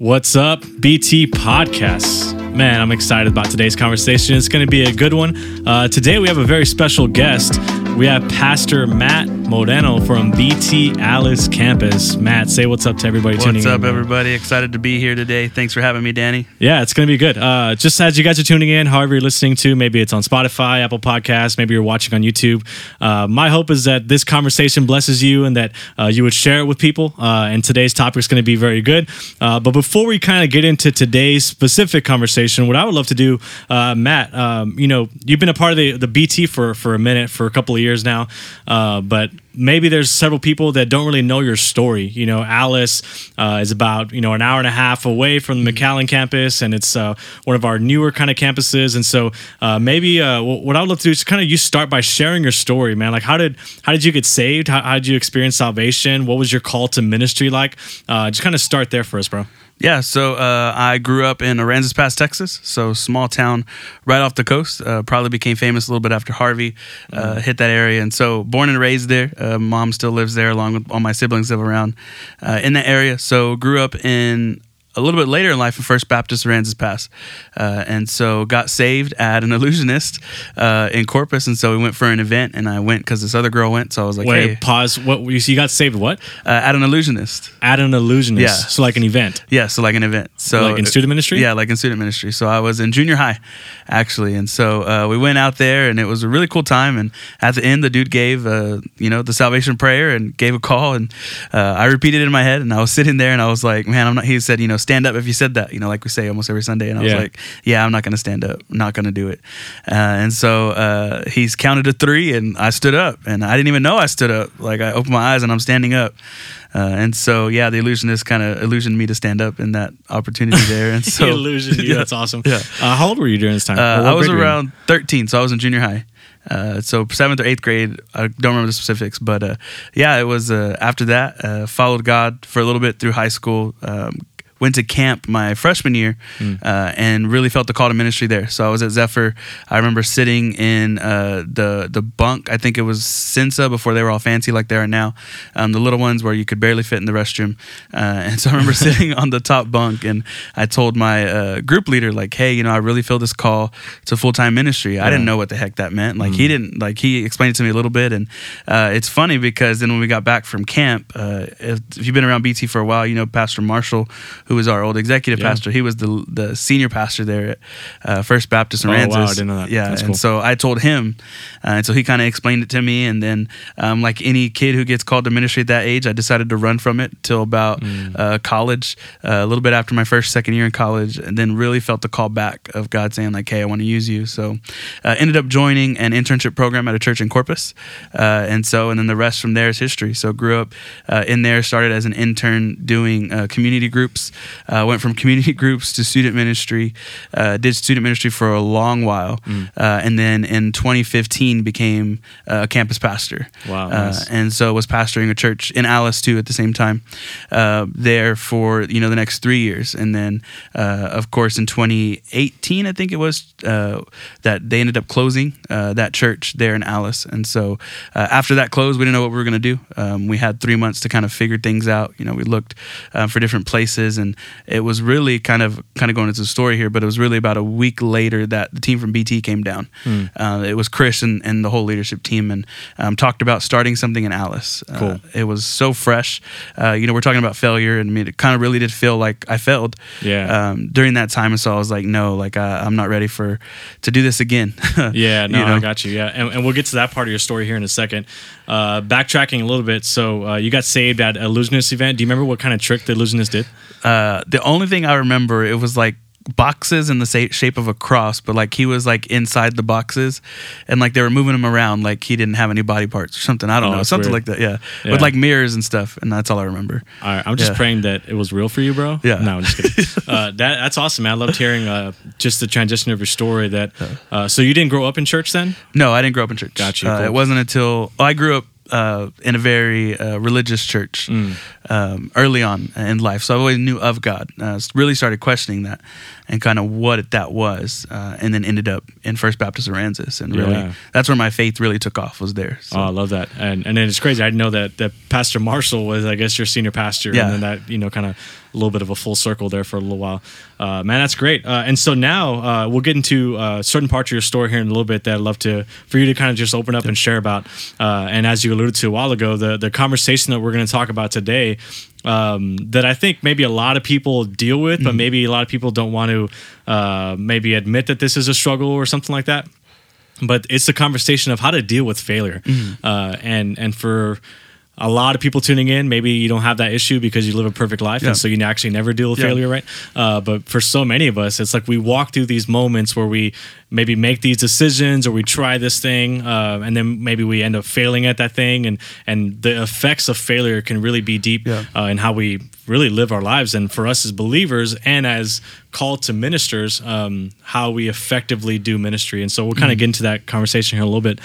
What's up, BT Podcasts? Man, I'm excited about today's conversation. It's going to be a good one. Uh, today, we have a very special guest. We have Pastor Matt Moreno from BT Alice Campus. Matt, say what's up to everybody tuning What's in. What's up, everybody? Excited to be here today. Thanks for having me, Danny. Yeah, it's going to be good. Uh, just as you guys are tuning in, however you're listening to, maybe it's on Spotify, Apple Podcasts, maybe you're watching on YouTube. Uh, my hope is that this conversation blesses you and that uh, you would share it with people. Uh, and today's topic is going to be very good. Uh, but before we kind of get into today's specific conversation, what I would love to do, uh, Matt, um, you know, you've been a part of the, the BT for, for a minute, for a couple of years now, uh, but maybe there's several people that don't really know your story. You know, Alice uh, is about you know an hour and a half away from the McAllen campus, and it's uh, one of our newer kind of campuses. And so uh, maybe uh, what I would love to do is kind of you start by sharing your story, man. Like how did how did you get saved? How, how did you experience salvation? What was your call to ministry like? Uh, just kind of start there for us, bro. Yeah, so uh, I grew up in Aransas Pass, Texas. So small town right off the coast. Uh, probably became famous a little bit after Harvey uh, hit that area. And so born and raised there. Uh, mom still lives there along with all my siblings live around uh, in that area. So grew up in a little bit later in life in First Baptist Aransas Pass. Uh, and so got saved at an illusionist uh, in Corpus. And so we went for an event and I went because this other girl went. So I was like, Wait, hey, pause. What you see? You got saved? What uh, at an illusionist. at an illusionist? Yeah. So like an event, Yeah, so like an event. So like in student ministry. Yeah, like in student ministry. So I was in junior high, actually, and so uh, we went out there, and it was a really cool time. And at the end, the dude gave, uh, you know, the salvation prayer and gave a call, and uh, I repeated it in my head, and I was sitting there, and I was like, man, I'm not. He said, you know, stand up if you said that, you know, like we say almost every Sunday, and I was Yeah. like, yeah, I'm not going to stand up, I'm not going to do it. Uh, and so uh, he's counted to three, and I stood up, and I didn't even know I stood up. Like I opened my eyes, and I'm standing up. Uh, and so, yeah, the illusionist kind of illusioned me to stand up in that opportunity there. And so, illusioned you. Yeah. That's awesome. Yeah. Uh, how old were you during this time? Uh, I was grade were you in? around 13, so I was in junior high. Uh, so seventh or eighth grade, I don't remember the specifics, but uh, yeah, it was uh, after that. Uh, followed God for a little bit through high school. Um, went to camp my freshman year Hmm. uh, and really felt the call to ministry there. So I was at Zephyr. I remember sitting in uh, the the bunk. I think it was Cinsa before they were all fancy like they are now. Um, the little ones where you could barely fit in the restroom. Uh, and so I remember sitting on the top bunk and I told my uh, group leader like, "Hey, you know, I really feel this call to full time ministry. I didn't know what the heck that meant. Like he didn't like he explained it to me a little bit. And uh, it's funny because then when we got back from camp, uh, if, if you've been around BT for a while, you know Pastor Marshall, who was our old executive Yeah. pastor. He was the the senior pastor there at uh, First Baptist in Oh, wow, I didn't know that. Yeah, That's and cool. so I told him, uh, and so he kind of explained it to me. And then, um, like any kid who gets called to ministry at that age, I decided to run from it till about Mm. uh, college, uh, a little bit after my first second year in college, and then really felt the call back of God saying like, "Hey, I want to use you." So, uh, ended up joining an internship program at a church in Corpus, uh, and so and then the rest from there is history. So grew up uh, in there, started as an intern doing uh, community groups, uh, went from community groups to student ministry, uh, did student ministry for a long while, Mm. uh, and then in 2015 became uh, a campus pastor. Wow, Uh, nice. and so was pastoring a church in Alice too at the same time, uh, there for you know the next three years, and then uh, of course in 2018 I think it was uh, that they ended up closing uh, that church there in Alice, and so uh, after that closed, we didn't know what we were going to do. Um, we had three months to kind of figure things out. You know, we looked uh, for different places, and it was really kind of kind of going into the story here, but it was really about a week later that the team from BT came down. Hmm. Uh, it was Chris and, and the whole leadership team, and um, talked about starting something in Alice. Uh, Cool. it was so fresh. Uh, you know, we're talking about failure, and I mean, it kind of really did feel like I failed. Yeah. Um, during that time, and so I was like, no, like uh, I'm not ready for to do this again. Yeah, no, You know? I got you. Yeah, and, and we'll get to that part of your story here in a second. Uh, backtracking a little bit, so uh, you got saved at a illusionist event. Do you remember what kind of trick the illusionist did? uh, the only thing I remember it was like boxes in the shape of a cross, but like he was like inside the boxes, and like they were moving him around like he didn't have any body parts or something. I don't Oh, know, something weird. like that. Yeah. Yeah. with like mirrors and stuff, and that's all I remember. All right, I'm just Yeah. praying that it was real for you, bro. Yeah. No, I'm just kidding. uh, that that's awesome, man. I loved hearing uh, just the transition of your story. That uh, so you didn't grow up in church then? No, I didn't grow up in church. Got you, Uh, cool. It wasn't until well, I grew up uh, in a very uh, religious church Mm. um, early on in life, so I always knew of God. Uh, really started questioning that and kind of what that was, uh, and then ended up in First Baptist Aransas, and really Yeah. that's where my faith really took off. Was there? So. Oh, I love that, and and then it's crazy. I didn't know that that Pastor Marshall was, I guess, your senior pastor, Yeah. and then that you know kind of a little bit of a full circle there for a little while. Uh, man, that's great. Uh, and so now uh, we'll get into uh, certain parts of your story here in a little bit that I'd love to for you to kind of just open up and share about. Uh, and as you alluded to a while ago, the the conversation that we're going to talk about today. Um, that I think maybe a lot of people deal with, but maybe a lot of people don't want to uh, maybe admit that this is a struggle or something like that. But it's the conversation of how to deal with failure. Uh, and and for a lot of people tuning in maybe you don't have that issue because you live a perfect life Yeah. and so you actually never deal with Yeah. failure right uh, but for so many of us it's like we walk through these moments where we maybe make these decisions or we try this thing uh, and then maybe we end up failing at that thing and and the effects of failure can really be deep Yeah. uh, in how we really live our lives and for us as believers and as called to ministers um, how we effectively do ministry and so we'll kind of get into that conversation here a little bit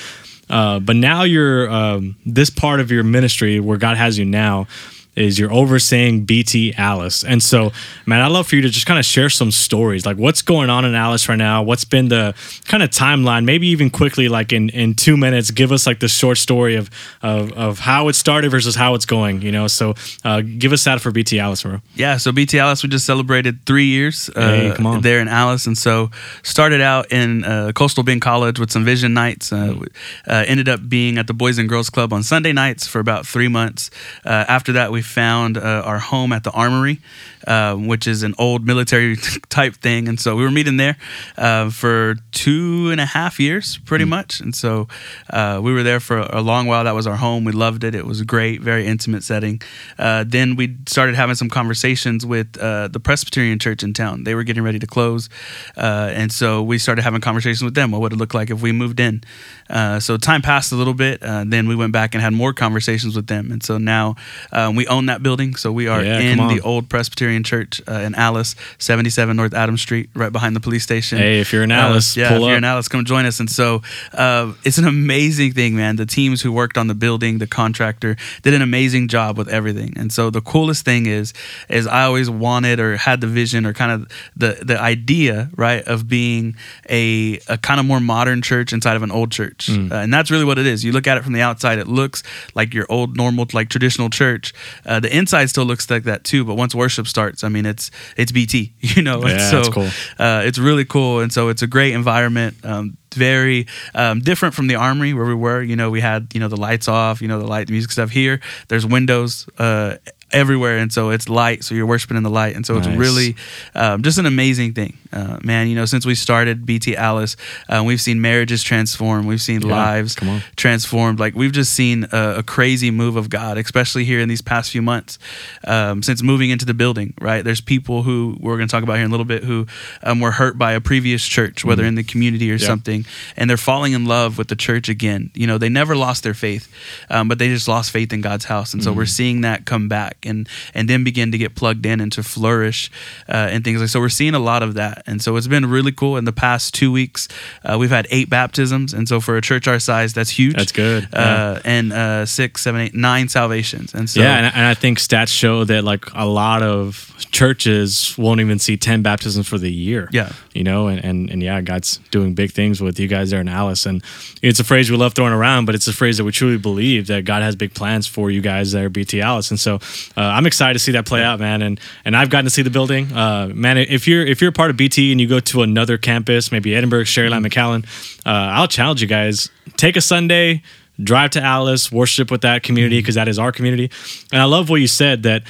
uh, but now you're um, this part of your ministry where god has you now is you're overseeing BT Alice. And so, man, I'd love for you to just kind of share some stories. Like what's going on in Alice right now? What's been the kind of timeline? Maybe even quickly, like in, in two minutes, give us like the short story of, of, of how it started versus how it's going, you know? So uh, give us that for BT Alice, bro. Yeah, so BT Alice, we just celebrated three years uh, Hey, come on. there in Alice, and so started out in uh, Coastal Bend College with some vision nights. Uh, Mm. uh, ended up being at the Boys and Girls Club on Sunday nights for about three months. Uh, after that, we found uh, our home at the Armory, uh, which is an old military type thing, and so we were meeting there uh, for two and a half years, pretty Mm. much. And so uh, we were there for a long while. That was our home. We loved it. It was a great, very intimate setting. Uh, then we started having some conversations with uh, the Presbyterian church in town. They were getting ready to close, uh, and so we started having conversations with them. What would it look like if we moved in? Uh, so time passed a little bit. Uh, then we went back and had more conversations with them, and so now um, we own that building. So we are Yeah, in the old Presbyterian church uh, in Alice, 77 North Adams Street, right behind the police station. Hey, if you're in Uh, Alice, yeah, pull if you're in Alice, come join us. And so uh, it's an amazing thing, man. The teams who worked on the building, the contractor, did an amazing job with everything. And so the coolest thing is, is I always wanted or had the vision or kind of the the idea, right, of being a a kind of more modern church inside of an old church, Mm. uh, and that's really what it is. You look at it from the outside, it looks like your old, normal, like traditional church. Uh, the inside still looks like that too, but once worship starts, I mean, it's it's BT, you know. and Yeah, so that's cool. uh, it's really cool, and so it's a great environment. Um, very um, different from the armory where we were. You know, we had you know the lights off, you know the light, the music stuff. Here, there's windows uh, everywhere, and so it's light. So you're worshiping in the light, and so Nice. it's really um, just an amazing thing, uh, man. You know, since we started BT Alice, uh, we've seen marriages transform, we've seen Yeah, lives transformed. Like we've just seen a, a crazy move of God, especially here in these past few months um, since moving into the building. Right, there's people who we're going to talk about here in a little bit who um, were hurt by a previous church, whether in the community or. Yeah. something, and they're falling in love with the church again. You know, they never lost their faith, um, but they just lost faith in God's house, and so Mm-hmm. we're seeing that come back and and then begin to get plugged in and to flourish uh, and things like. So we're seeing a lot of that, and so it's been really cool. In the past two weeks, uh, we've had eight baptisms, and so for a church our size, that's huge. That's good, Uh, and uh, six, seven, eight, nine salvations, and so yeah, and, and I think stats show that like a lot of churches won't even see ten baptisms for the year. Yeah. You know, and, and and yeah, God's doing big things with you guys there in Alice, and it's a phrase we love throwing around, but it's a phrase that we truly believe that God has big plans for you guys there at BT Alice, and so uh, I'm excited to see that play out, man, and and I've gotten to see the building, uh, man. If you're if you're part of BT and you go to another campus, maybe Edinburg, Sharyland, McAllen, uh, I'll challenge you guys: take a Sunday drive to Alice, worship with that community because that is our community. And I love what you said that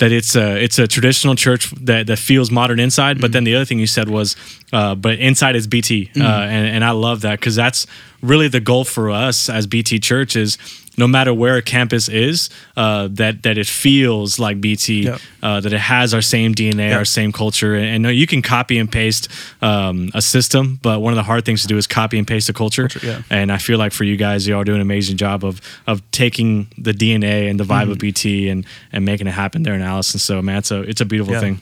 that it's a it's a traditional church that, that feels modern inside. But then the other thing you said was, uh, but inside is BT, uh, and and I love that because that's really the goal for us as BT Church is no matter where a campus is, uh, that that it feels like BT, Yep. uh, that it has our same DNA, Yep. our same culture. And, and no, you can copy and paste um, a system, but one of the hard things to do is copy and paste a culture. yeah. And I feel like for you guys, you are doing an amazing job of of taking the DNA and the vibe Mm-hmm. of BT and and making it happen there in Alice. And so, man, it's a it's a beautiful Yeah. thing.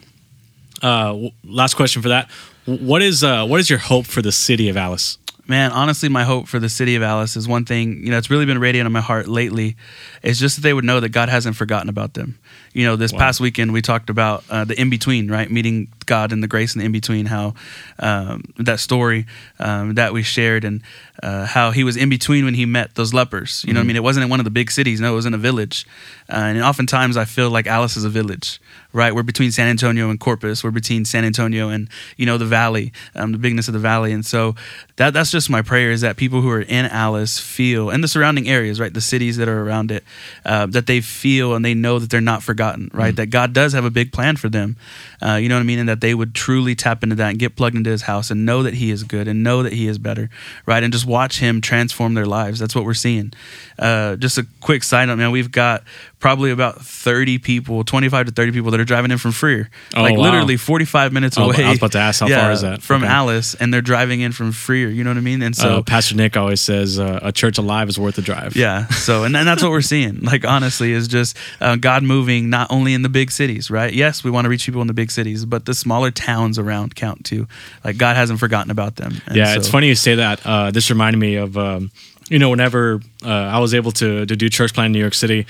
Uh, last question for that: What is uh, what is your hope for the city of Alice? Man, honestly, my hope for the city of Alice is one thing, you know, it's really been radiant on my heart lately. Is just that they would know that God hasn't forgotten about them. you know, this Wow. past weekend we talked about uh, the in between, right? Meeting God and the grace in the in between. How um, that story um, that we shared and uh, how he was in between when he met those lepers. You know, what I mean, it wasn't in one of the big cities. No, it was in a village. Uh, and oftentimes I feel like Alice is a village, right? We're between San Antonio and Corpus. We're between San Antonio and you know the valley, um, the bigness of the valley. And so that that's just my prayer is that people who are in Alice feel and the surrounding areas, right, the cities that are around it, uh, that they feel and they know that they're not forgotten, right? That God does have a big plan for them. Uh, you know what I mean? And that they would truly tap into that and get plugged into His house and know that He is good and know that He is better, right? And just watch Him transform their lives. That's what we're seeing. Uh, just a quick side note, man. We've got probably about 30 people, 25 to 30 people that are driving in from Freer. Oh, like wow. literally 45 minutes Oh, away. I was about to ask, how far is that? From Okay. Alice, and they're driving in from Freer. You know what I mean? And so, uh, Pastor Nick always says uh, a church alive is worth the drive. yeah. So, and, and that's what we're seeing. Like, honestly, is just uh, God moving not only in the big cities, right? Yes, we want to reach people in the big cities, but the smaller towns around count too. Like, God hasn't forgotten about them. And yeah, so- it's funny you say that. Uh, this reminded me of, um, you know, whenever uh, I was able to, to do church plan in New York City,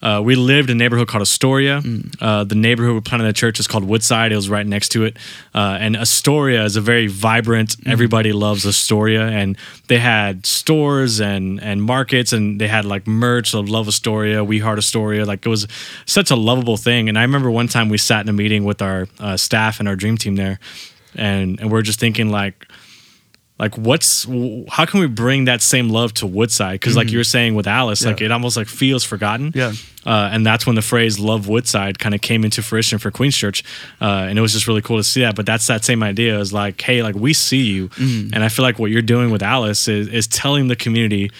uh, we lived in a neighborhood called Astoria. Mm. Uh, the neighborhood we planted the church is called Woodside. It was right next to it. Uh, and Astoria is a very vibrant, Mm. everybody loves Astoria. And they had stores and, and markets and they had like merch of Love Astoria, We Heart Astoria. Like it was such a lovable thing. And I remember one time we sat in a meeting with our uh, staff and our dream team there. And, and we're just thinking like, like what's how can we bring that same love to woodside? Because like you were saying with alice like it almost like feels forgotten. Yeah. uh, and that's when the phrase love woodside kind of came into fruition for queens church uh, and it was just really cool to see that. But that's that same idea is like hey like we see you. Mm-hmm. and i feel like what you're doing with alice is, is telling the community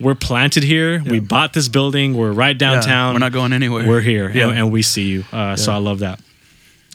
we're planted here. We bought this building. We're right Yeah, downtown. We're not going anywhere. we're here Yeah. and, and we see you. Uh, so i love that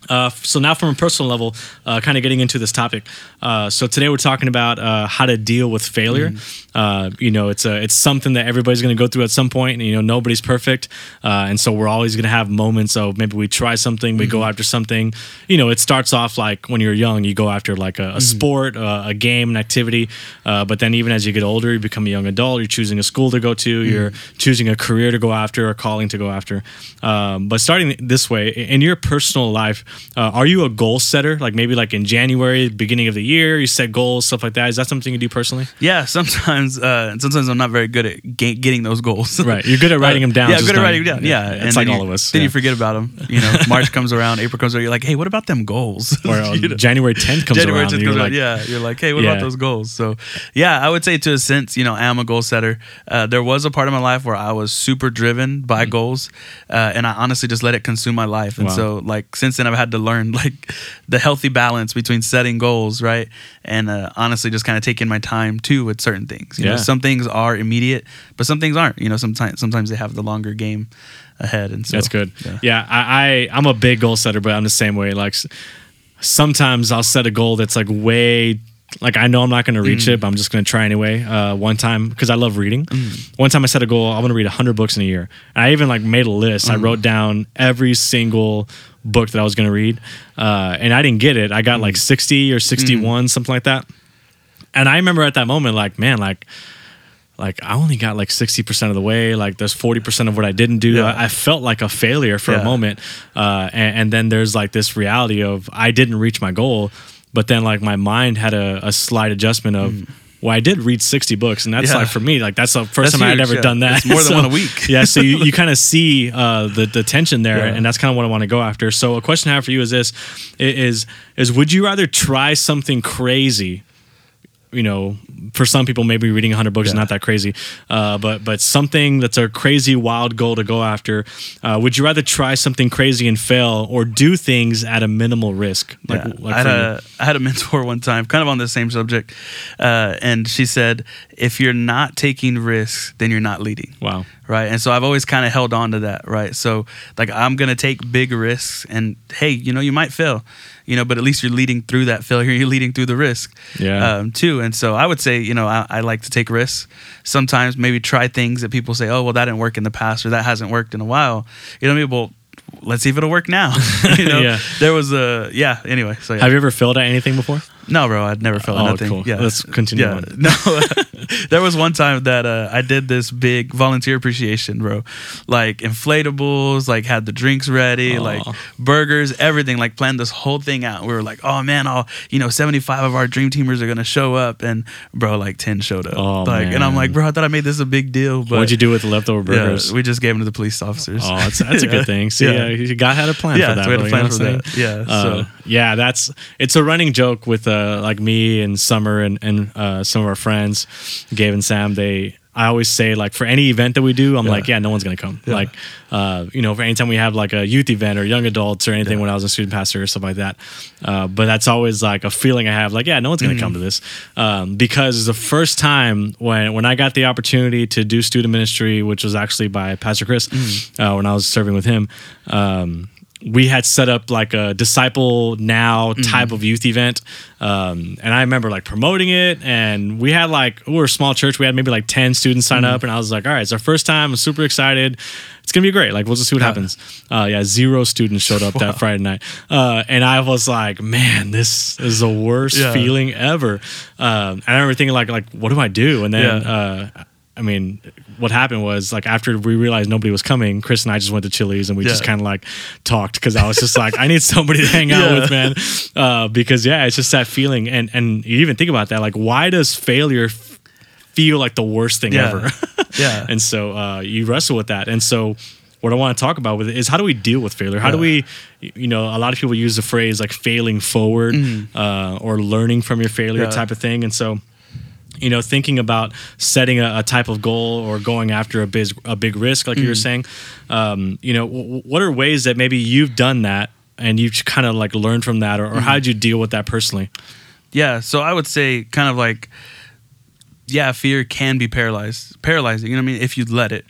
uh, so now from a personal level uh, kind of getting into this topic uh, so today we're talking about uh, how to deal with failure. Uh, you know it's a it's something that everybody's going to go through at some point and you know nobody's perfect uh, and so we're always going to have moments of maybe we try something we go after something. You know it starts off like when you're young you go after like a, a sport uh, a game an activity uh, but then even as you get older you become a young adult you're choosing a school to go to you're choosing a career to go after a calling to go after. Um, but starting this way in your personal life uh, are you a goal setter like maybe like in january beginning of the year you set goals stuff like that is that something you do personally Yeah, sometimes uh, sometimes I'm not very good at ga- getting those goals. Right, you're good at writing them down, Yeah, good at writing them down. yeah, Yeah, it's like all you- of us, Then yeah. you forget about them. You know, March comes around, April comes around. You're like, hey, what about them goals? or uh, You know? january 10th comes January around 10th you're comes around, like yeah, you're like, hey, what Yeah. about those goals? So, yeah, I would say to a sense, you know, I am a goal setter. Uh, there was a part of my life where I was super driven by goals, uh, and I honestly just let it consume my life. And. Wow. so, like, since then, I've had to learn like the healthy balance between setting goals, right, and uh, honestly, just kind of taking my time too with certain things. You Yeah. know, some things are immediate, but some things aren't. You know, sometimes sometimes they have the longer game ahead, and so That's good. Yeah. Yeah, I, I I'm a big goal setter, but I'm the same way. Like sometimes I'll set a goal that's like way like I know I'm not going to reach Mm. it, but I'm just going to try anyway. Uh, one time because I love reading. Mm. One time I set a goal I want to read 100 books in a year. And I even like made a list. Mm. I wrote down every single book that I was going to read, uh, and I didn't get it. I got like Mm. 60 or 61, something like that. And I remember at that moment, like man, like like I only got like 60% of the way. Like there's 40% of what I didn't do. Yeah. I, I felt like a failure for a moment. Uh, and, and then there's like this reality of I didn't reach my goal, but then like my mind had a, a slight adjustment of, well, I did read 60 books. And that's Mm. Yeah. like for me, like that's the first That's time I'd ever yeah. done that. It's more than So- one a week. yeah. So you, you kind of see uh, the, the tension there. Yeah. And that's kind of what I want to go after. So a question I have for you is this is, is would you rather try something crazy you know, for some people, maybe reading 100 books is not that crazy, uh, but but something that's a crazy, wild goal to go after. Uh, would you rather try something crazy and fail, or do things at a minimal risk? Like, yeah. like I, had a, I had a mentor one time, kind of on the same subject, uh, and she said, "If you're not taking risks, then you're not leading." wow, Right, and so I've always kind of held on to that. Right, so like I'm gonna take big risks, and hey, you know, you might fail, you know, but at least you're leading through that failure. You're leading through the risk, Yeah. um, too. And so I would say, you know, I, I like to take risks. Sometimes maybe try things that people say, oh, well, that didn't work in the past, or that hasn't worked in a while. You know, I mean, well, let's see if it'll work now. you know, Yeah. there was a yeah. Anyway, so yeah. have you ever failed at anything before? No, bro, I'd never felt Oh, nothing. cool. Yeah, Let's continue Yeah, on. no, there was one time that uh, I did this big volunteer appreciation, bro. Like inflatables, like had the drinks ready, Aw. like burgers, everything. Like planned this whole thing out. We were like, oh man, all you know, seventy five of our dream teamers are gonna show up, and bro, like ten showed up. Oh, like, and I'm like, bro, I thought I made this a big deal, but What'd you do with the leftover yeah, burgers? we just gave them to the police officers. Oh, that's, that's a good thing. See, Yeah. yeah. God had a plan Yeah, for that. had a bro, you plan know for that. Yeah, Uh, so- yeah, that's it's a running joke with uh, like me and Summer and and uh, some of our friends, Gabe and Sam. They I always say like for any event that we do, I'm Yeah. like, yeah, no one's gonna come. Yeah. Like, uh, you know, for anytime we have like a youth event or young adults or anything when I was a student pastor or stuff like that. Uh, but that's always like a feeling I have, like, yeah, no one's gonna come to Mm-hmm. this, um, because the first time when when I got the opportunity to do student ministry, which was actually by Pastor Chris, Mm-hmm. uh, when I was serving with him. Um, we had set up like a disciple now type of youth event um, and i remember like promoting it and we had like we were a small church. We had maybe like 10 students sign up and i was like all right it's our first time. I'm super excited. It's gonna be great. Like we'll just see what Yeah. happens. Uh, yeah zero students showed up that friday night. Uh, and i was like man this is the worst Yeah. feeling ever. Um, and i remember thinking like like what do i do? And then Yeah. uh, I mean, what happened was like after we realized nobody was coming, Chris and I just went to Chili's and we just kind of like talked because I was just like, I need somebody to hang out Yeah. with, man. Uh, because yeah, it's just that feeling, and and you even think about that, like, why does failure f- feel like the worst thing Yeah. ever? Yeah. and so uh, you wrestle with that, and so. What I want to talk about with it is how do we deal with failure? How do we, you know, a lot of people use the phrase like failing forward uh, or learning from your failure. Yeah. type of thing. And so, you know, thinking about setting a, a type of goal or going after a big a big risk, like you were saying, um, you know, w- what are ways that maybe you've done that and you've kind of like learned from that, or, or how did you deal with that personally? Yeah, so I would say kind of like yeah, fear can be paralyzed, paralyzing. You know what I mean? If you let it.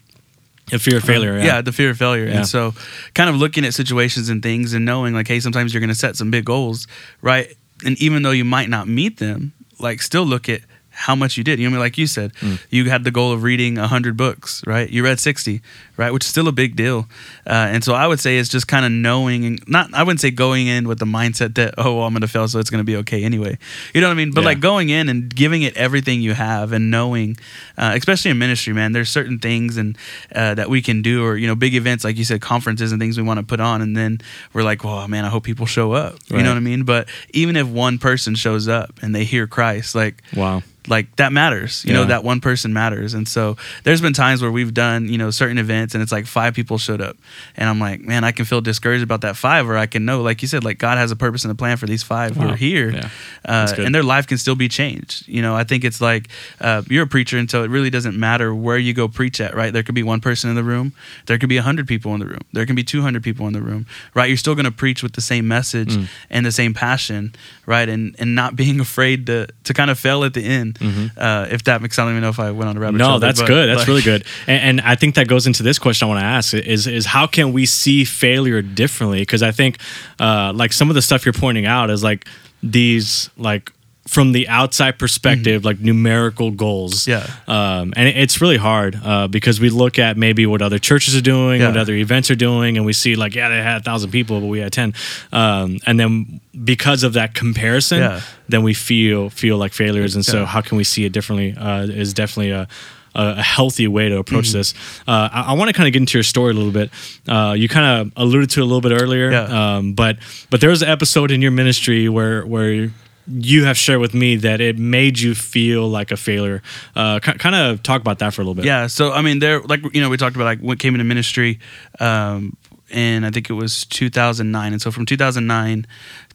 The fear of failure. yeah. the fear of failure. Yeah. And so, kind of looking at situations and things and knowing, like, hey, sometimes you're going to set some big goals, right? And even though you might not meet them, like, still look at how much you did. You know, I mean? like you said, Mm. you had the goal of reading 100 books, right? You read 60, right? Which is still a big deal. Uh, and so, I would say it's just kind of knowing, and not, I wouldn't say going in with the mindset that, oh, well, I'm going to fail, so it's going to be okay anyway. You know what I mean? But Yeah. like going in and giving it everything you have and knowing, uh, especially in ministry, man, there's certain things and uh, that we can do, or you know, big events like you said, conferences and things we want to put on, and then we're like, well, man, I hope people show up. You know what I mean? But even if one person shows up and they hear Christ, like Wow. Like that matters you know that one person matters. And so there's been times where we've done you know certain events and it's like five people showed up. And i'm like man i can feel discouraged about that five or i can know like you said like god has a purpose and a plan for these five who are here Yeah. uh, and their life can still be changed. You know i think it's like uh, you're a preacher and so it really doesn't matter where you go preach at right? There could be one person in the room there could be 100 people in the room there can be 200 people in the room right? You're still going to preach with the same message Mm. and the same passion right? And and not being afraid to to kind of fail at the end uh, if that makes I don't even know if I went on a rabbit Mm-hmm. No, that's but, good. That's like, really good. And, and I think that goes into this question I want to ask is is how can we see failure differently? Because I think uh, like some of the stuff you're pointing out is like these like from the outside perspective, like numerical goals. Mm-hmm. Yeah. Um, and it's really hard uh, because we look at maybe what other churches are doing, what other events are doing, and we see like, yeah, they had a thousand people, but we had 10. Um, and then because of that comparison, Yeah. then we feel feel like failures. And so how can we see it differently uh, is definitely a, a healthy way to approach Mm-hmm. this. Uh, I, I want to kind of get into your story a little bit. Uh, you kind of alluded to it a little bit earlier, Yeah. um, but but there was an episode in your ministry where where you have shared with me that it made you feel like a failure. Uh, kind of talk about that for a little bit. Yeah. So I mean, there, like you know, we talked about like what came into ministry, um, and I think it was 2009. And so from 2009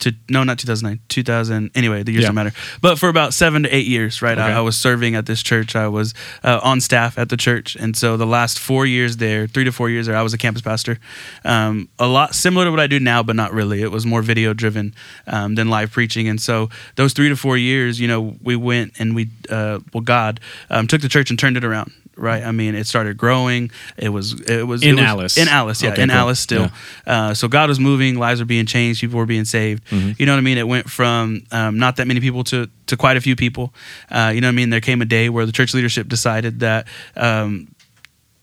to no, not 2009, 2000. Anyway, the years Yeah. don't matter. But for about seven to eight years, right? Okay. I, I was serving at this church. I was uh, on staff at the church, and so the last four years there, three to four years there, I was a campus pastor. Um, a lot similar to what I do now, but not really. It was more video driven um, than live preaching. And so those three to four years, you know, we went and we, uh, well, God um, took the church and turned it around. Right, I mean, it started growing. It was, it was In it was- Alice. in Alice, yeah, Okay, in cool. Alice still. Uh, so God was moving, lives were being changed, people were being saved. Mm-hmm. You know what I mean? It went from um, not that many people to to quite a few people. Uh, you know what I mean? There came a day where the church leadership decided that. Um,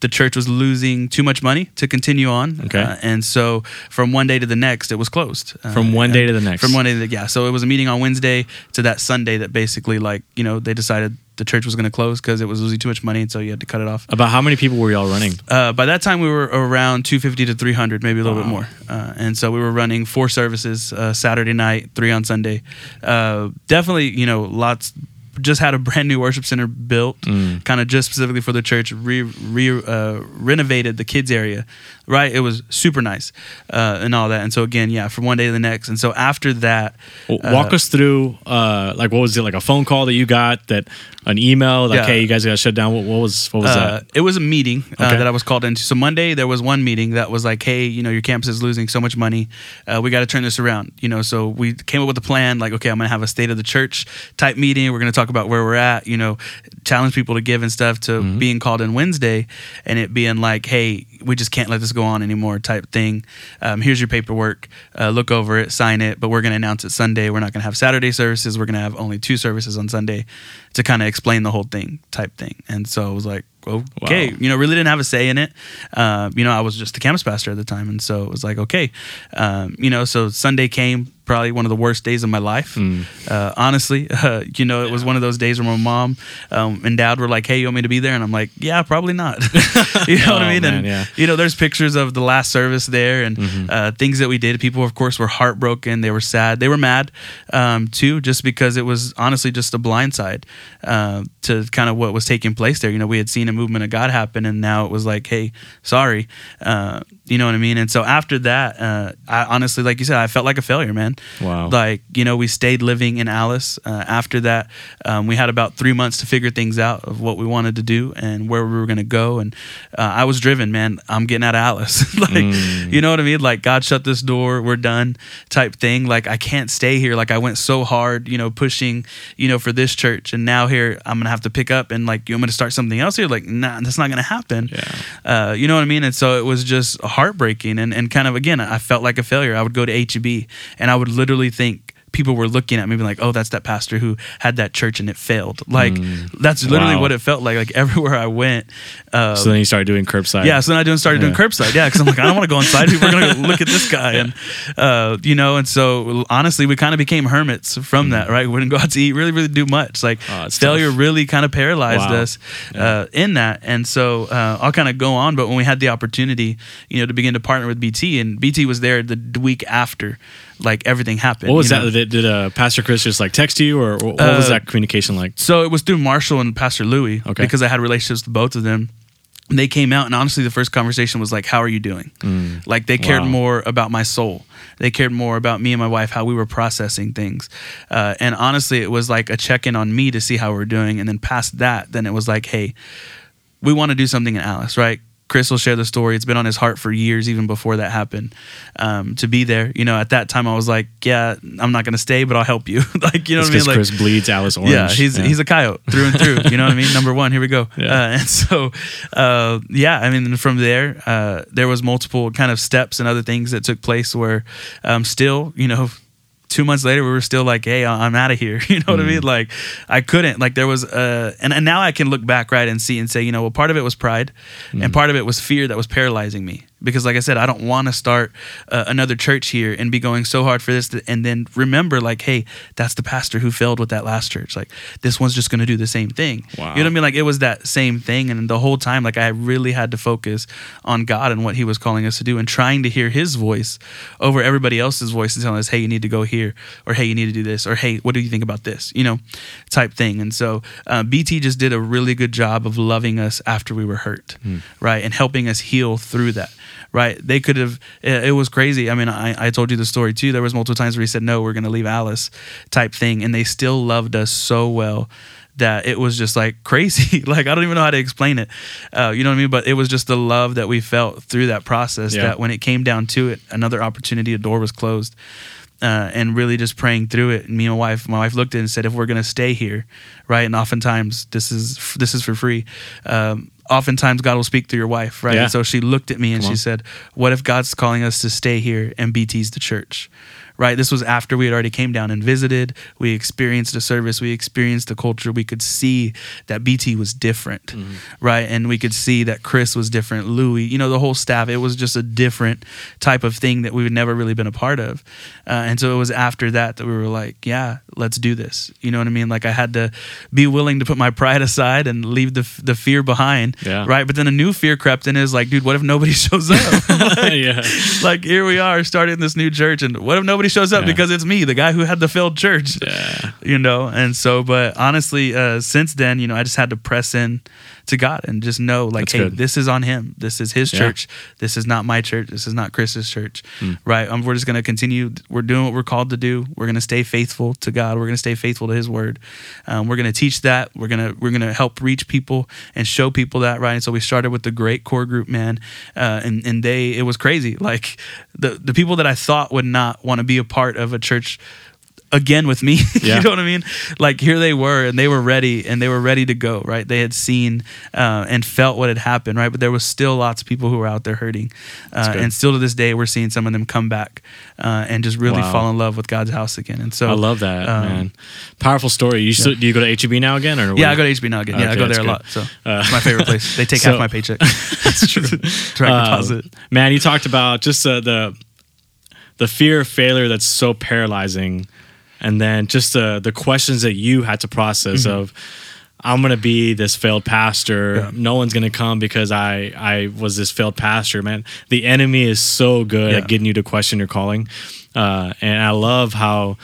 the church was losing too much money to continue on, Okay. Uh, and so from one day to the next, it was closed. Uh, From one day to the next. From one day to the, yeah. So it was a meeting on Wednesday to that Sunday that basically like you know they decided the church was going to close because it was losing too much money, and so you had to cut it off. About how many people were y'all running? Uh, by that time, we were around 250 to 300, maybe a little bit more. Uh, and so we were running four services uh, Saturday night, three on Sunday. Uh, definitely, you know, lots. Just had a brand new worship center built, Mm. kind of just specifically for the church. Re, re uh, renovated the kids area, right? It was super nice uh, and all that. And so again, yeah, from one day to the next. And so after that, W- Walk uh, us through, uh, like, what was it? Like a phone call that you got, that an email, like, Yeah. hey, you guys got to shut down. What, what was what was Uh, that? it was a meeting uh, Okay. that I was called into. So Monday there was one meeting that was like, "Hey, you know, your campus is losing so much money. Uh, we got to turn this around." You know, so we came up with a plan. Like, okay, I'm gonna have a state of the church type meeting. We're gonna talk about where we're at. You know, challenge people to give and stuff. To Mm-hmm. being called in Wednesday, and it being like, "Hey, we just can't let this go on anymore." Type thing. Um, here's your paperwork. Uh, look over it, sign it. But we're gonna announce it Sunday. We're not gonna have Saturday services. We're gonna have only two services on Sunday to kind of explain the whole thing type thing. And so it was like, okay, Wow. you know, really didn't have a say in it. Uh, you know, I was just the campus pastor at the time, and so it was like, okay, um, you know, so Sunday came, probably one of the worst days of my life. Mm. Uh, honestly, uh, you know, it was one of those days where my mom um, and dad were like, "Hey, you want me to be there?" And I'm like, "Yeah, probably not." you know what Oh, I mean? man, and yeah. Mm-hmm. you know, there's pictures of the last service there and uh, things that we did. People, of course, were heartbroken. They were sad. They were mad um, too, just because it was honestly just a blindside uh, to kind of what was taking place there. You know, we had seen a movement of God happen, and now it was like, hey, sorry. Uh, you know what I mean? And so after that, uh, I honestly, like you said, I felt like a failure, man. Wow. Like, you know, we stayed living in Alice. Uh, after that, um, we had about three months to figure things out of what we wanted to do and where we were going to go. And uh, I was driven, man. I'm getting out of Alice. like, Mm. you know what I mean? Like, God shut this door. We're done type thing. Like, I can't stay here. Like, I went so hard, you know, pushing, you know, for this church. And now here, I'm going to have to pick up and, like, you want me to start something else here? Like, nah, that's not going to happen. Yeah. Uh, you know what I mean? And so it was just heartbreaking and, and kind of, again, I felt like a failure. I would go to HEB and I would literally think, people were looking at me being like, "Oh, that's that pastor who had that church and it failed." Like that's literally Mm. Wow. what it felt like. Like everywhere I went, uh, So then you started doing curbside. yeah, so then I doing started doing curbside. Yeah, because I'm like, I don't want to go inside. People are gonna go look at this guy, and uh, you know, and so honestly, we kind of became hermits from that. Right, we wouldn't go out to eat, really, really do much. Like Mm. Oh, failure tough. really kind of paralyzed Wow. us uh, in that, and so uh, I'll kind of go on. But when we had the opportunity, you know, to begin to partner with BT, and BT was there the week after, like everything happened. What was that? know? Did, did uh, Pastor Chris just like text you, or what was Uh, that communication like? So it was through Marshall and Pastor Louis Okay. because I had relationships with both of them. And they came out, and honestly, the first conversation was like, "How are you doing?" Like they cared Wow. more about my soul. They cared more about me and my wife, how we were processing things. Uh, and honestly, it was like a check in on me to see how we are doing. And then past that, then it was like, "Hey, we want to do something in Alice, right?" Chris will share the story. It's been on his heart for years, even before that happened. Um, to be there, you know, at that time, I was like, "Yeah, I'm not going to stay, but I'll help you." like, you know what I mean? Like, Chris bleeds Alice Orange. yeah, he's he's a coyote through and through. You know what I mean? Number one, here we go. Yeah. Uh, and so, uh, yeah, I mean, from there, uh, there was multiple kind of steps and other things that took place where, um, still, you know. Two months later, we were still like, "Hey, I'm out of here." You know what I mean? Like, I couldn't. Like, there was, uh, and, and now I can look back, right, and see and say, you know, well, part of it was pride, and part of it was fear that was paralyzing me. Because, like I said, I don't want to start uh, another church here and be going so hard for this, and then remember, like, hey, that's the pastor who failed with that last church. Like, this one's just going to do the same thing. Wow. You know what I mean? Like, it was that same thing, and the whole time, like, I really had to focus on God and what He was calling us to do, and trying to hear His voice over everybody else's voice and telling us, hey, you need to go here, or hey, you need to do this, or hey, what do you think about this? You know, type thing. And so, uh, BT just did a really good job of loving us after we were hurt, right, and helping us heal through that. Right, they could have. It it was crazy. I mean, I, I told you the story too. There was multiple times where he said, "No, we're going to leave Alice," type thing, and they still loved us so well that it was just like crazy. like I don't even know how to explain it. Uh, you know what I mean? But it was just the love that we felt through that process. Yeah. That when it came down to it, another opportunity, a door was closed. Uh, and really just praying through it. And me and my wife, my wife looked at it and said, "If we're gonna stay here, right? And oftentimes this is this is for free. Um, oftentimes God will speak through your wife, right? Yeah. And so she looked at me and Come she on. said, "What if God's calling us to stay here and BT's the church?" Right? This was after we had already came down and visited. We experienced a service. We experienced the culture. We could see that BT was different, Mm-hmm. right? And we could see that Chris was different. Louis, you know, the whole staff. It was just a different type of thing that we've never really been a part of. Uh, and so it was after that that we were like, yeah, let's do this. You know what I mean? Like I had to be willing to put my pride aside and leave the the fear behind, Yeah. right? But then a new fear crept in. Is like, dude, what if nobody shows up? like, yeah. like here we are starting this new church, and what if nobody shows up Yeah. because it's me, the guy who had the failed church? Yeah. You know, and so, but honestly, uh, since then, you know, I just had to press in to God and just know, like, That's hey, good. this is on Him. This is His Yeah. church. This is not my church. This is not Chris's church, Hmm. right? Um, we're just gonna continue. We're doing what we're called to do. We're gonna stay faithful to God. We're gonna stay faithful to His word. Um, we're gonna teach that. We're gonna we're gonna help reach people and show people that, right? And so we started with the great core group, man, uh, and and they it was crazy. Like the the people that I thought would not want to be a part of a church again with me. Yeah. you know what I mean? Like here they were, and they were ready, and they were ready to go. Right? They had seen uh, and felt what had happened. Right? But there was still lots of people who were out there hurting, uh, and still to this day, we're seeing some of them come back uh, and just really Wow. fall in love with God's house again. And so I love that, um, man. Powerful story. You still, do you go to HEB now again, or Yeah, I go to HEB now again. Yeah, I go there a good. lot. So Uh, it's my favorite place. They take so- half my paycheck. That's true. Direct Um, deposit. man, you talked about just uh, the the fear of failure that's so paralyzing, and then just the the questions that you had to process of. I'm gonna be this failed pastor. Yeah. No one's gonna come because I I was this failed pastor. Man, the enemy is so good Yeah. at getting you to question your calling, uh, and I love how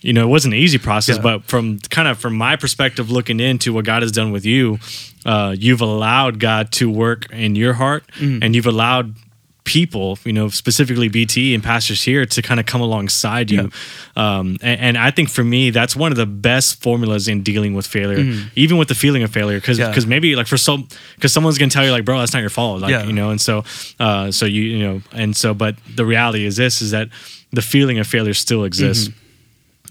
you know it wasn't an easy process, Yeah. but from kind of from my perspective, looking into what God has done with you, uh, you've allowed God to work in your heart, Mm-hmm. and you've allowed people, you know, specifically BT and pastors here to kind of come alongside you. Um, and, and I think for me, that's one of the best formulas in dealing with failure, even with the feeling of failure. Cause. Yeah. cause maybe like for some, cause someone's going to tell you like, bro, that's not your fault. Like, Yeah. you know, and so, uh, so you, you know, and so, but the reality is this, is that the feeling of failure still exists. Mm-hmm.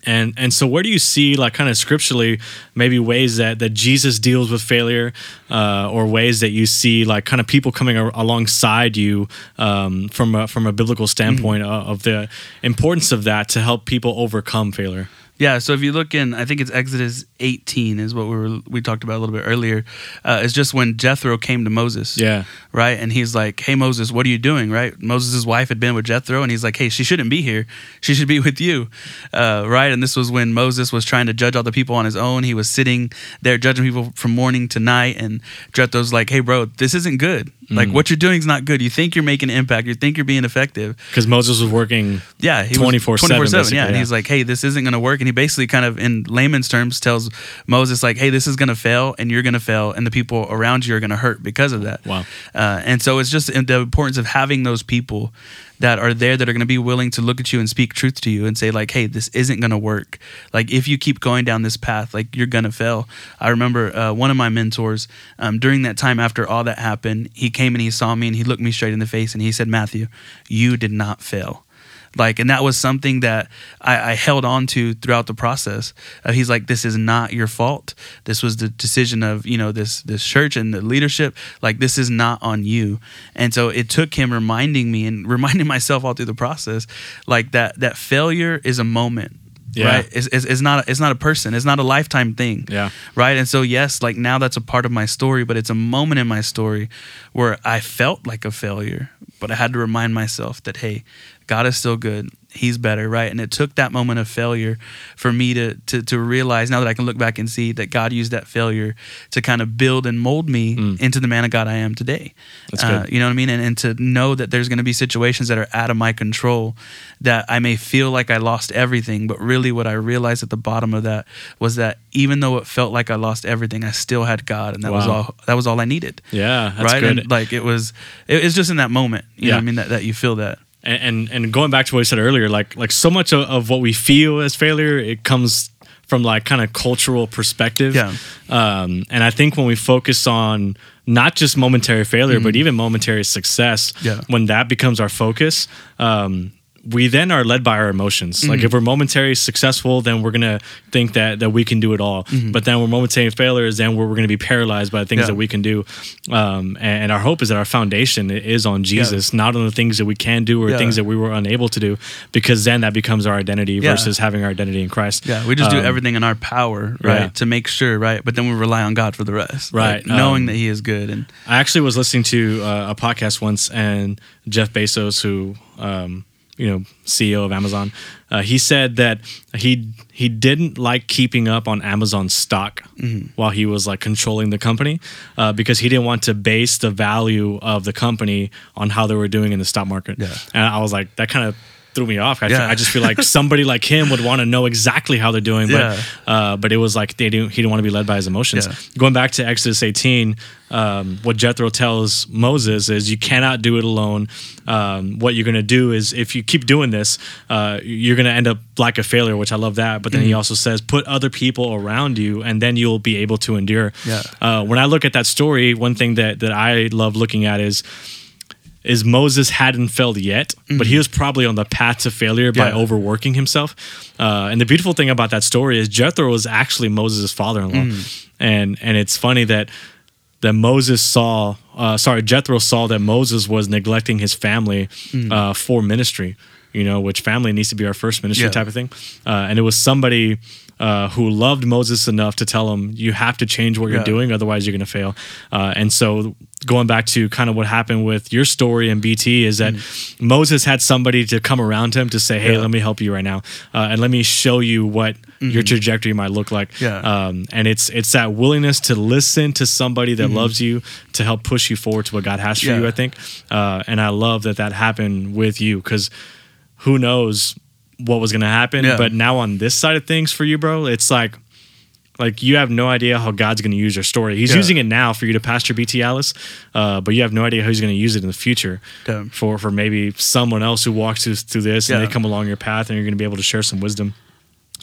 And and so where do you see like kind of scripturally maybe ways that that Jesus deals with failure uh, or ways that you see like kind of people coming a- alongside you um, from a, from a biblical standpoint Mm-hmm. of, of the importance of that to help people overcome failure. Yeah, so if you look in, I think it's Exodus 18 is what we were we talked about a little bit earlier. Uh, it's just when Jethro came to Moses. Yeah. Right, and he's like, "Hey Moses, what are you doing?" Right, Moses' wife had been with Jethro, and he's like, "Hey, she shouldn't be here. She should be with you." Uh, right, and this was when Moses was trying to judge all the people on his own. He was sitting there judging people from morning to night, and Jethro's like, "Hey, bro, this isn't good. Like what you're doing is not good. You think you're making an impact. You think you're being effective, Because Moses was working. yeah, he 24/7 24/7, yeah. And he's like, "Hey, this isn't going to work." And he basically kind of in layman's terms tells Moses like, "Hey, this is going to fail and you're going to fail and the people around you are going to hurt because of that." Wow. Uh, and so it's just the importance of having those people that are there that are going to be willing to look at you and speak truth to you and say like, "Hey, this isn't going to work. Like if you keep going down this path, like you're going to fail." I remember uh, one of my mentors um, during that time after all that happened, he came and he saw me and he looked me straight in the face and he said, "Matthew, you did not fail." Like and that was something that I, I held on to throughout the process. Uh, he's like this is not your fault. This was the decision of you know this this church and the leadership. Like this is not on you. And so it took him reminding me and reminding myself all through the process like that that failure is a moment Yeah. right? It's, it's, it's not it's not a person. It's not a lifetime thing Yeah. right? And so yes like now that's a part of my story but it's a moment in my story where i felt like a failure but i had to remind myself that hey god is still good. He's better right? And it took that moment of failure for me to to, to realize now that i can look back and see that god used that failure to kind of build and mold me Mm. into the man of god i am today. That's Uh, you know what i mean? And, and to know that there's going to be situations that are out of my control that i may feel like i lost everything but really what i realized at the bottom of that was that even though it felt like i lost everything i still had god and that was all that was all i needed Yeah. That's right good. and like it was it, it's just in that moment you know Yeah. what i mean that, that you feel that and, and and going back to what you said earlier, like like so much of, of what we feel as failure, it comes from like kind of cultural perspective. Yeah. Um, and I think when we focus on not just momentary failure, but even momentary success, Mm-hmm. Yeah. when that becomes our focus, um, we then are led by our emotions. Like if we're momentary successful, then we're gonna think that that we can do it all. But then we're momentary failures, then we're, we're gonna be paralyzed by the things Yeah. that we can do. Um, and, and our hope is that our foundation is on Jesus, not on the things that we can do or Yeah. things that we were unable to do, because then that becomes our identity Yeah. versus having our identity in Christ. Yeah, we just do Um, everything in our power, right, yeah. to make sure, right. But then we rely on God for the rest, Right, Like, knowing um, that He is good and I actually was listening to uh, a podcast once, and Jeff Bezos, who um, you know CEO of Amazon, uh, he said that he he didn't like keeping up on Amazon stock Mm-hmm. while he was like controlling the company uh, because he didn't want to base the value of the company on how they were doing in the stock market. Yeah. And I was like, that kind of threw me off. I, Yeah. I just feel like somebody like him would want to know exactly how they're doing, but uh, but it was like they didn't. He didn't want to be led by his emotions. Going back to Exodus 18, um, what Jethro tells Moses is you cannot do it alone. Um, what you're going to do is if you keep doing this, uh, you're going to end up like a failure, which I love that. But then Mm-hmm. he also says put other people around you, and then you'll be able to endure. Yeah. Uh, when I look at that story, one thing that that I love looking at is is Moses hadn't failed yet, but he was probably on the path to failure by Mm-hmm. Yeah. overworking himself. Uh, and the beautiful thing about that story is Jethro was actually Moses' father-in-law, Mm. and and it's funny that that Moses saw, uh, sorry, Jethro saw that Moses was neglecting his family Mm. uh, for ministry. You know, which family needs to be our first ministry Yeah. type of thing. Uh, and it was somebody uh, who loved Moses enough to tell him, "You have to change what you're doing, otherwise you're going to fail." Uh, and so, going back to kind of what happened with your story and BT is that Moses had somebody to come around him to say, "Hey, Mm. Yeah. let me help you right now, uh, and let me show you what your trajectory might look like." Mm-hmm. Yeah. Um, and it's it's that willingness to listen to somebody that loves you to help push you forward to what God has for Mm-hmm. Yeah. you. I think, uh, and I love that that happened with you because who knows what was going to happen. Yeah. But now on this side of things for you, bro, it's like like you have no idea how God's going to use your story. He's Yeah. using it now for you to pastor BT Alice, uh, but you have no idea how He's going to use it in the future Yeah. for for maybe someone else who walks through, through this and they come along your path and you're going to be able to share some wisdom.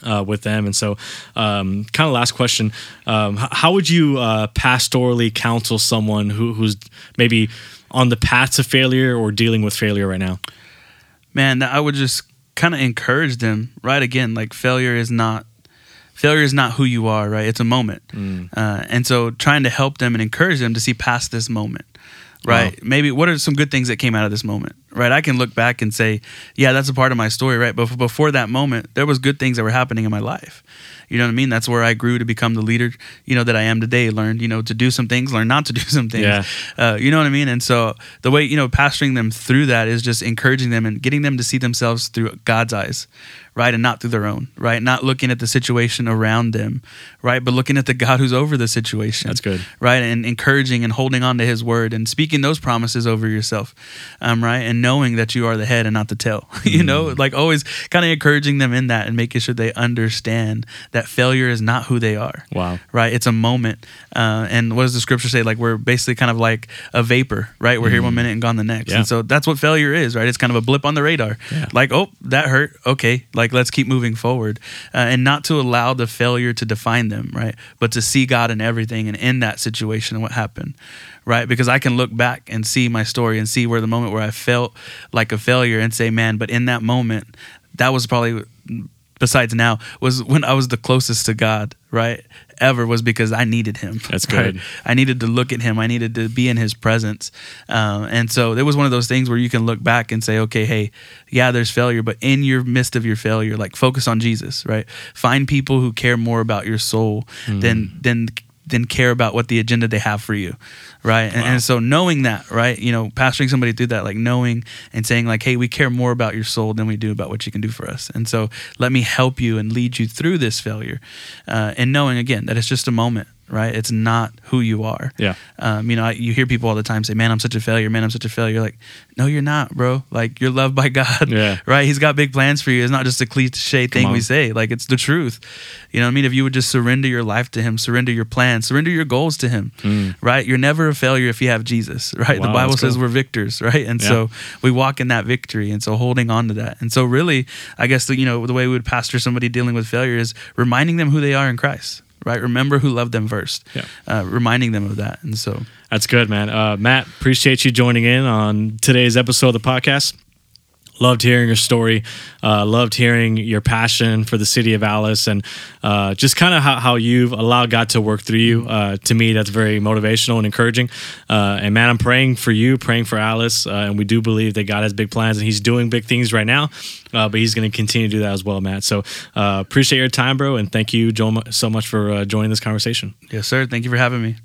Uh, with them, and so, um, kind of last question: um, h- How would you uh, pastorally counsel someone who, who's maybe on the path to failure or dealing with failure right now? man, I would just kind of encourage them. Right again, like failure is not failure is not who you are. Right, it's a moment, uh, and so trying to help them and encourage them to see past this moment. Right, Wow. maybe what are some good things that came out of this moment? Right, I can look back and say, yeah, that's a part of my story. Right, but before that moment, there was good things that were happening in my life. You know what I mean? That's where I grew to become the leader, you know, that I am today. Learned, you know, to do some things, learn not to do some things. Yeah. Uh, you know what I mean? And so the way, you know, pastoring them through that is just encouraging them and getting them to see themselves through God's eyes, right? And not through their own, right? Not looking at the situation around them, right? But looking at the God who's over the situation. That's good. Right. And encouraging and holding on to his word and speaking those promises over yourself, um, right? And knowing that you are the head and not the tail, you know, like always kind of encouraging them in that and making sure they understand that failure is not who they are Wow. right? It's a moment. Uh, and what does the scripture say? Like we're basically kind of like a vapor, right? We're here one minute and gone the next. Mm. Yeah. And so that's what failure is, right? It's kind of a blip on the radar. Yeah. Like, oh, that hurt. Okay, like let's keep moving forward, uh, and not to allow the failure to define them, right? But to see God in everything and in that situation and what happened. Right, because I can look back and see my story and see where the moment where I felt like a failure and say, man, but in that moment, that was probably besides now was when I was the closest to God, right? Ever was because I needed Him. That's right? good. I needed to look at Him. I needed to be in His presence, um, and so it was one of those things where you can look back and say, okay, hey, yeah, there's failure, but in your midst of your failure, like focus on Jesus, right? Find people who care more about your soul than than than care about what the agenda they have for you, right? And, and so knowing that, right, you know, pastoring somebody through that, like knowing and saying like, hey, we care more about your soul than we do about what you can do for us, and so let me help you and lead you through this failure, uh, and knowing again that it's just a moment, right? It's not who you are. Yeah. Um, you know, I- you hear people all the time say, "Man, I'm such a failure. Man, I'm such a failure." You're like, no, you're not, bro. Like you're loved by God. Yeah. Right. He's got big plans for you. It's not just a cliche thing we say. Like it's the truth. You know what I mean? If you would just surrender your life to Him, surrender your plans, surrender your goals to Him. Right. You're never a failure if you have Jesus. Right. Wow, the Bible says cool. we're victors. Right. And Yeah. so we walk in that victory. And so holding on to that. And so really, I guess the, you know the way we would pastor somebody dealing with failure is reminding them who they are in Christ. Right. Remember who loved them first. Yeah. Uh, reminding them of that. And so. That's good, man. Uh, Matt, appreciate you joining in on today's episode of the podcast. Loved hearing your story. Uh, loved hearing your passion for the city of alice and uh, just kind of how, how you've allowed god to work through you. Uh, to me that's very motivational and encouraging. Uh, and man i'm praying for you praying for alice uh, and we do believe that god has big plans and he's doing big things right now uh, but he's going to continue to do that as well matt. So appreciate your time bro and thank you so much for joining this conversation. Yes sir. Thank you for having me